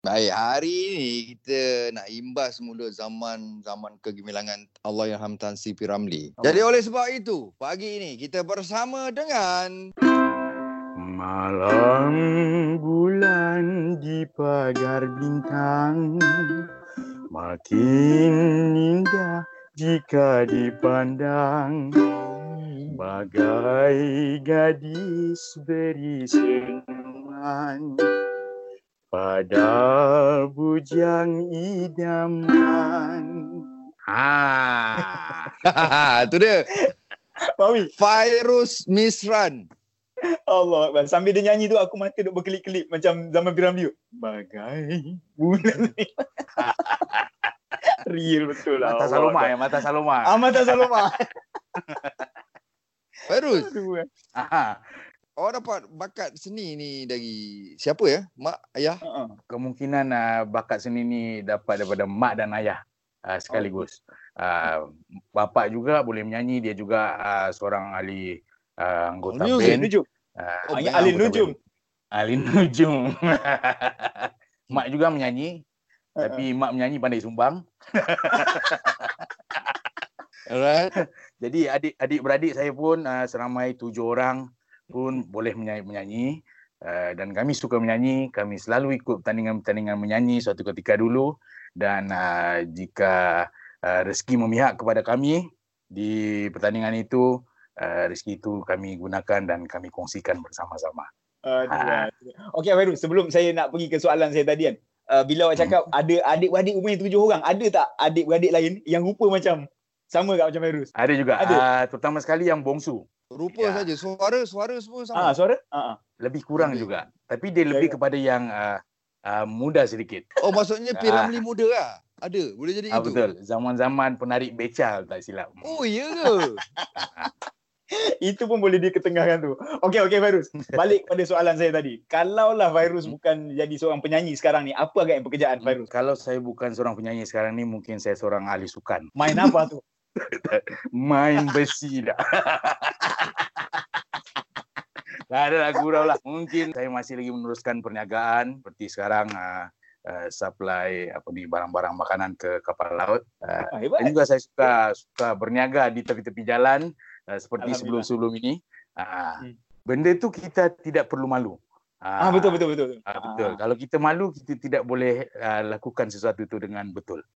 Baik, hari ini kita nak imbas mula zaman zaman kegemilangan Allah yang Tan Sri P. Ramlee. Oh. Jadi oleh sebab itu, pagi ini kita bersama dengan Malam bulan di pagar bintang Makin indah jika dipandang Bagai gadis beri senyuman Pada bujang idaman Ha, tu dia. Mawi, Fairuz Misran. Allah Akbar. Sambil dia nyanyi tu aku mata duk berkelip-kelip macam zaman Piramli. Bagai bulan ni. Real betul lah. Mata Saloma ya, mata Saloma Ah, Mata Saloma. Aduh. Aha. Awak dapat bakat seni ni dari siapa ya? Mak, ayah? Uh-uh. kemungkinan uh, bakat seni ni dapat daripada mak dan ayah uh, sekaligus. Uh, bapa juga boleh menyanyi, dia juga uh, seorang ahli uh, anggota Music, band. Nujum. Uh, Oh, Alin anggota Nujum. Ahli nujum. mak juga menyanyi, Uh-uh. tapi mak menyanyi pandai sumbang. Alright. Jadi adik-adik beradik saya pun uh, seramai tujuh orang pun boleh menyanyi. menyanyi. Uh, dan kami suka menyanyi, kami selalu ikut pertandingan-pertandingan menyanyi suatu ketika dulu dan uh, jika uh, rezeki memihak kepada kami di pertandingan itu, uh, rezeki itu kami gunakan dan kami kongsikan bersama-sama. Aduh. Ha. Okey Fairuz, sebelum saya nak pergi ke soalan saya tadi kan. Uh, bila awak cakap ada adik-beradik umur tujuh orang, ada tak adik-beradik lain yang rupa macam sama kat macam Fairuz? Ada juga, Ada. Uh, terutama sekali yang bongsu. Rupa Ya. saja, suara suara semua sama. Ah, suara? Ah, ah. Lebih kurang Lebih. juga. Tapi dia Ya, lebih ya. kepada yang uh, uh, muda sedikit. Oh, maksudnya P. Ah. Ramlee muda lah. Ada, boleh jadi Ah, itu. betul. Zaman-zaman penarik beca tak silap. Oh, ya ke? Itu pun boleh diketengahkan tu. Okey okey Fairuz. Balik pada soalan saya tadi. Kalaulah Fairuz bukan jadi seorang penyanyi sekarang ni, apa agak yang pekerjaan Fairuz? Kalau saya bukan seorang penyanyi sekarang ni, mungkin saya seorang ahli sukan. Main apa tu? Main besi dah. tak ada lah gurau lah. Mungkin saya masih lagi meneruskan perniagaan seperti sekarang uh, uh, supply apa ni barang-barang makanan ke kapal laut. Uh, Ah, hebat. dan juga saya suka suka berniaga di tepi-tepi jalan uh, seperti sebelum-sebelum ini. Uh, Hmm. Benda tu kita tidak perlu malu. Ah betul betul betul. betul. Ah, betul. Kalau kita malu, kita tidak boleh uh, lakukan sesuatu itu dengan betul.